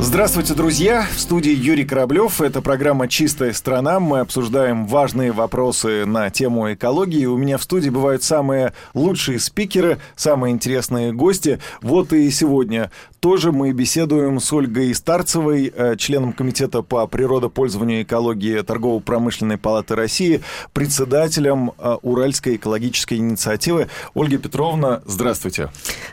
Здравствуйте, друзья! В студии Юрий Кораблев. Это программа «Чистая страна». Мы обсуждаем важные вопросы на тему экологии. У меня в студии бывают самые лучшие спикеры, самые интересные гости. Вот и сегодня тоже мы беседуем с Ольгой Старцевой, э, членом Комитета по природопользованию и экологии Торгово-промышленной палаты России, председателем э, Уральской экологической инициативы. Ольга Петровна, здравствуйте.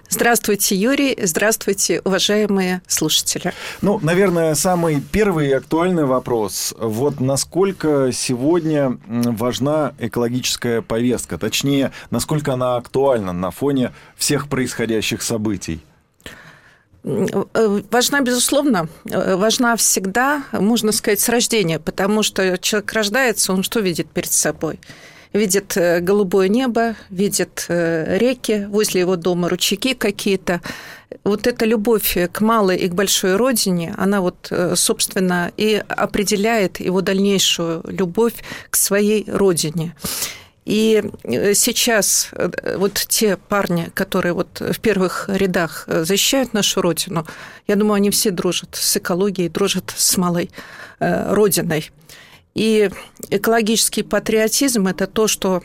Здравствуйте, Юрий. Здравствуйте, уважаемые слушатели. Ну, наверное, самый первый актуальный вопрос. Вот насколько сегодня важна экологическая повестка? Точнее, насколько она актуальна на фоне всех происходящих событий? Э, важна, безусловно, э, важна всегда, можно сказать, с рождения, потому что человек рождается, он что видит перед собой? Видит э, голубое небо, видит реки, возле его дома ручейки какие-то. Вот эта любовь к малой и к большой родине, она вот, собственно, и определяет его дальнейшую любовь к своей родине. И э, сейчас э, вот те парни, которые вот в первых рядах э, защищают нашу Родину, я думаю, они все дружат с экологией, дружат с малой Родиной. И экологический патриотизм – это то, что,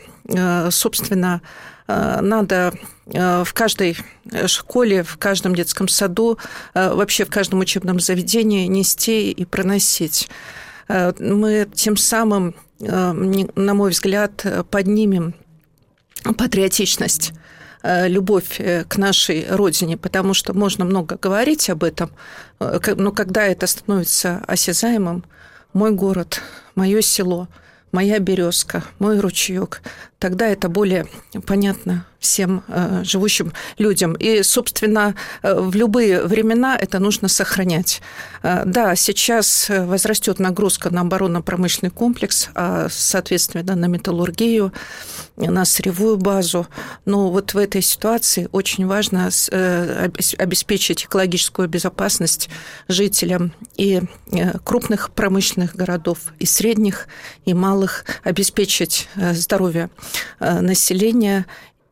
собственно, надо в каждой школе, в каждом детском саду, вообще в каждом учебном заведении нести и проносить. Мы тем самым Э, на мой взгляд, поднимем патриотичность э, любовь э, к нашей родине, потому что можно много говорить об этом, но когда это становится осязаемым, мой город, мое село, моя березка, мой ручеек, тогда это более понятно всем э, живущим людям. И, собственно, э, в любые времена это нужно сохранять. Э, да, сейчас возрастет нагрузка на оборонно-промышленный комплекс, а, соответственно, на металлургию, на сырьевую базу. Но вот в этой ситуации очень важно обеспечить экологическую безопасность жителям и крупных промышленных городов, и средних, и малых, обеспечить здоровье населения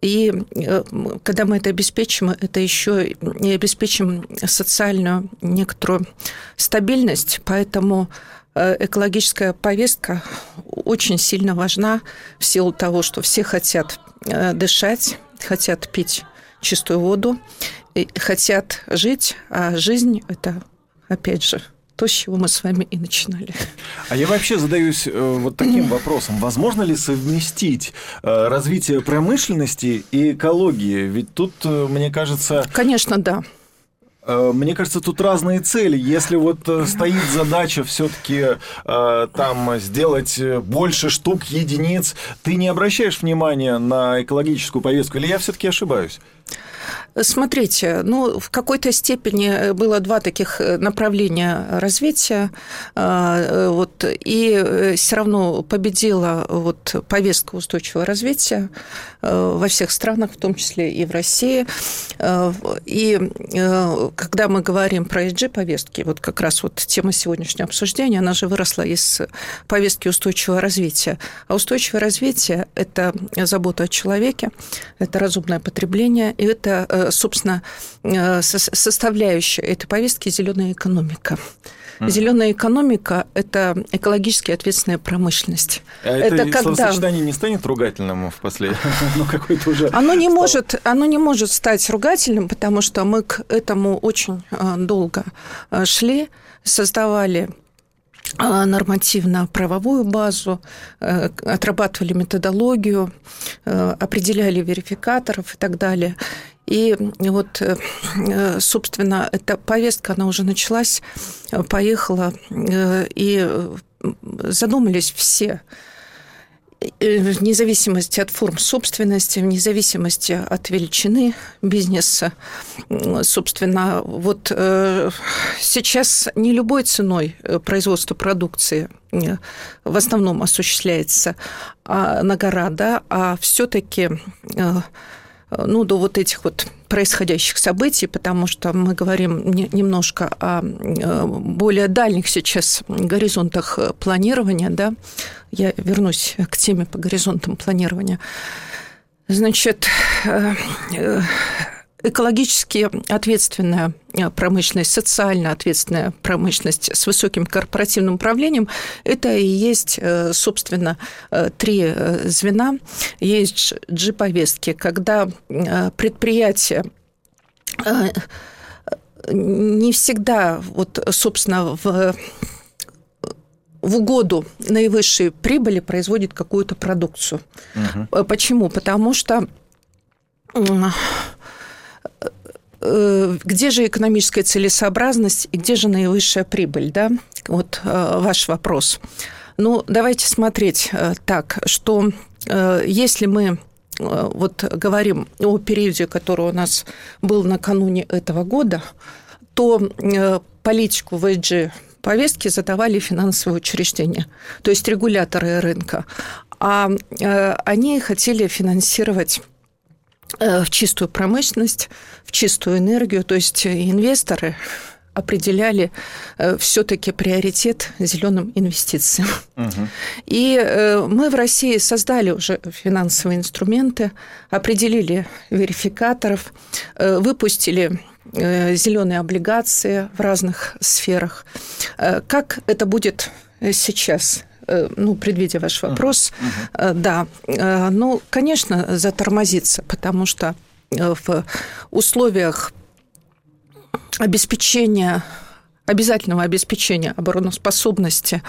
и э, когда мы это обеспечим, это еще и обеспечим социальную некоторую стабильность, поэтому э, экологическая повестка очень сильно важна в силу того, что все хотят э, дышать, хотят пить чистую воду, хотят жить, а жизнь – это, опять же, то, с чего мы с вами и начинали. А я вообще задаюсь э, вот таким вопросом. Возможно ли совместить э, развитие промышленности и экологии? Ведь тут, э, мне кажется... Конечно, да. Мне кажется, тут разные цели. Если вот стоит задача все-таки э, там сделать больше штук, единиц, ты не обращаешь внимания на экологическую повестку, или я все-таки ошибаюсь? Смотрите, ну, в какой-то степени э, было два таких э, направления развития, э, вот, и все равно победила вот повестка устойчивого развития во всех странах, в том числе и в России. И когда мы говорим про ESG-повестки, вот как раз вот тема сегодняшнего обсуждения, она же выросла из повестки устойчивого развития. А устойчивое развитие – это забота о человеке, это разумное потребление, и это собственно, э, составляющая этой повестки зеленая экономика. Mm. Зеленая экономика – это экологически ответственная промышленность. А это, это когда... словосочетание не станет ругательным в последнем? ну, какой-то уже оно не, может, оно не может стать ругательным, потому что мы к этому очень э, долго э, шли, создавали нормативно-правовую базу, отрабатывали методологию, определяли верификаторов и так далее. И вот, э, собственно, эта повестка, она уже началась, поехала, э, и задумались все, э, вне зависимости от форм собственности, вне зависимости от величины бизнеса. Собственно, вот сейчас не любой ценой производство продукции в основном осуществляется а, на гора, да, а все-таки ну, до вот этих вот происходящих событий, потому что мы говорим немножко о более дальних сейчас горизонтах планирования, да, я вернусь к теме по горизонтам планирования. Значит, экологически ответственная э, промышленность, социально ответственная промышленность с высоким корпоративным управлением, это и есть, э, собственно, э, три звена. Есть G-повестки, когда предприятие не всегда, вот, собственно, в в угоду наивысшей прибыли производит какую-то продукцию. Угу. Почему? Потому что где же экономическая целесообразность и где же наивысшая прибыль, да? Вот э, ваш вопрос. Ну, давайте смотреть э, так, что если мы вот говорим о периоде, который у нас был накануне этого года, то политику ВГ повестки задавали финансовые учреждения, то есть регуляторы рынка. А они хотели финансировать Э, в чистую промышленность, в чистую энергию. То есть инвесторы определяли э, все-таки приоритет зеленым инвестициям. Угу. И э, мы в России создали уже финансовые инструменты, определили верификаторов, выпустили зеленые облигации в разных сферах. Как это будет сейчас? Э, ну, предвидя ваш вопрос, uh-huh. да, э, ну, конечно, затормозится, потому что в условиях обеспечения обязательного обеспечения обороноспособности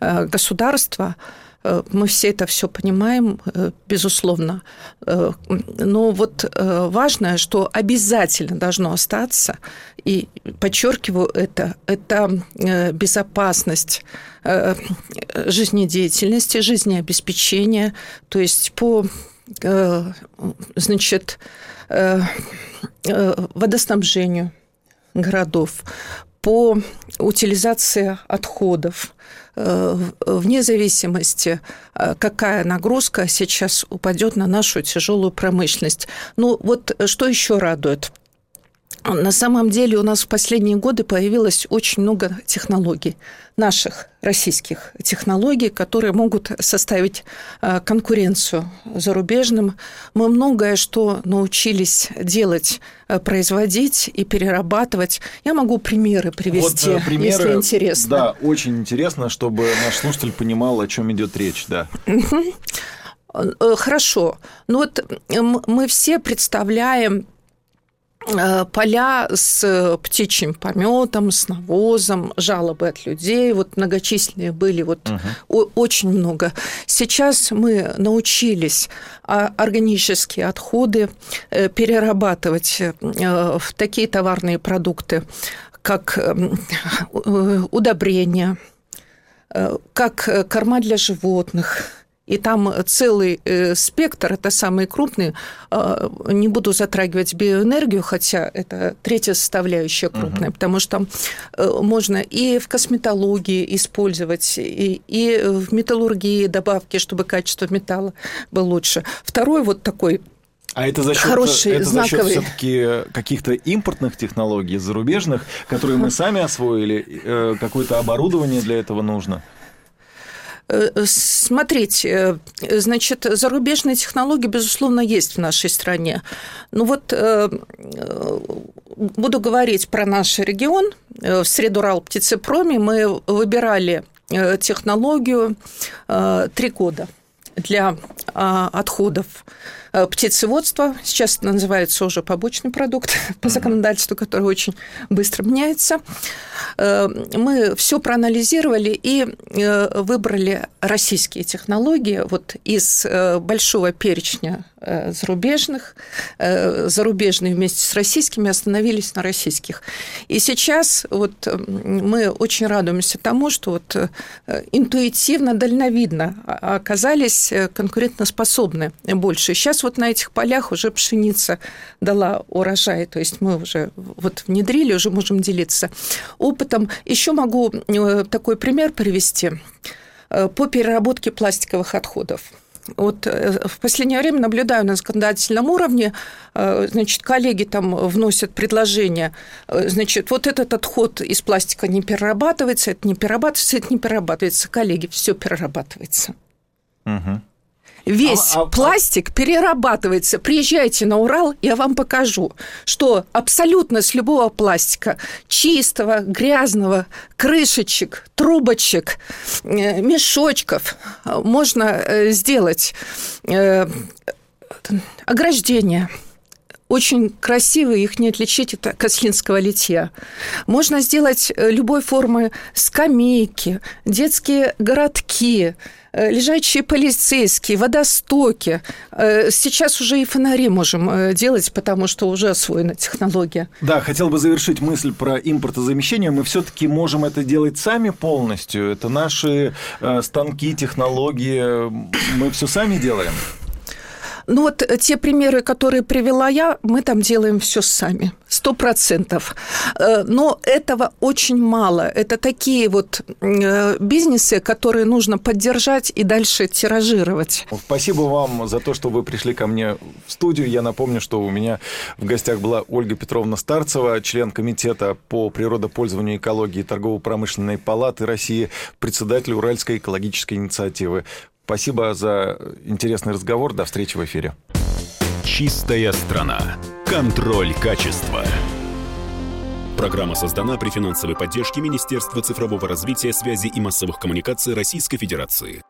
государства мы все это все понимаем, безусловно. Но вот важное, что обязательно должно остаться, и подчеркиваю это, это безопасность Э, жизнедеятельности, жизнеобеспечения, то есть по э, значит, э, водоснабжению городов, по утилизации отходов, вне зависимости, какая нагрузка сейчас упадет на нашу тяжелую промышленность. Ну вот что еще радует? На самом деле у нас в последние годы появилось очень много технологий, наших российских технологий, которые могут составить э, конкуренцию зарубежным. Мы многое что научились делать, э, производить и перерабатывать. Я могу примеры привести, вот, э, примеры, если интересно. Да, очень интересно, чтобы наш слушатель понимал, о чем идет речь, да. Хорошо. Ну вот мы все представляем Э, поля с птичьим пометом, с навозом, жалобы от людей, вот многочисленные были, вот угу. очень много. Сейчас мы научились а, органические отходы э, перерабатывать э, в такие товарные продукты, как удобрения, как корма для животных, и там целый э, спектр, это самые крупные. А, не буду затрагивать биоэнергию, хотя это третья составляющая крупная, угу. потому что э, можно и в косметологии использовать, и, и в металлургии добавки, чтобы качество металла было лучше. Второй вот такой а это за счет, хороший, это за счет все-таки каких-то импортных технологий, зарубежных, которые мы сами освоили, э, какое-то оборудование для этого нужно? Э, смотрите, э, значит, зарубежные технологии, безусловно, есть в нашей стране. Ну вот э, буду говорить про наш регион. В Средурал птицепроме мы выбирали технологию три года для отходов Э, птицеводство, сейчас это называется уже побочный продукт по законодательству, который очень быстро меняется. Э, мы все проанализировали и э, выбрали российские технологии вот из большого перечня зарубежных. Зарубежные вместе с российскими остановились на российских. И сейчас вот мы очень радуемся тому, что вот интуитивно, дальновидно оказались конкурентоспособны больше. Сейчас вот на этих полях уже пшеница дала урожай, то есть мы уже вот внедрили, уже можем делиться опытом. Еще могу э, такой пример привести э, по переработке пластиковых отходов. вот э, в последнее время наблюдаю на законодательном уровне, значит, коллеги там вносят предложение, э, значит, вот этот отход из пластика не перерабатывается, это не перерабатывается, это не перерабатывается. Коллеги, все перерабатывается. Угу. Весь а, а, пластик перерабатывается. Приезжайте на Урал, я вам покажу, что абсолютно с любого пластика, чистого, грязного, крышечек, трубочек, э, мешочков, можно э, сделать э, ограждение очень красивые, их не отличить от кослинского литья. Можно сделать любой формы скамейки, детские городки, Э, лежачие полицейские, водостоки. Э, сейчас уже и фонари можем э, делать, потому что уже освоена технология. Да, хотел бы завершить мысль про импортозамещение. Мы все-таки можем это делать сами полностью. Это наши станки, технологии. Мы все сами делаем. Ну вот э, те примеры, которые привела я, мы там делаем все сами, сто процентов. Э, но этого очень мало. Это такие вот э, бизнесы, которые нужно поддержать и дальше тиражировать. Спасибо вам за то, что вы пришли ко мне в студию. Я напомню, что у меня в гостях была Ольга Петровна Старцева, член комитета по природопользованию и экологии Торгово-промышленной палаты России, председатель Уральской экологической инициативы. Спасибо за интересный разговор. До встречи в эфире. Чистая страна. Контроль качества. Программа создана при финансовой поддержке Министерства цифрового развития, связи и массовых коммуникаций Российской Федерации.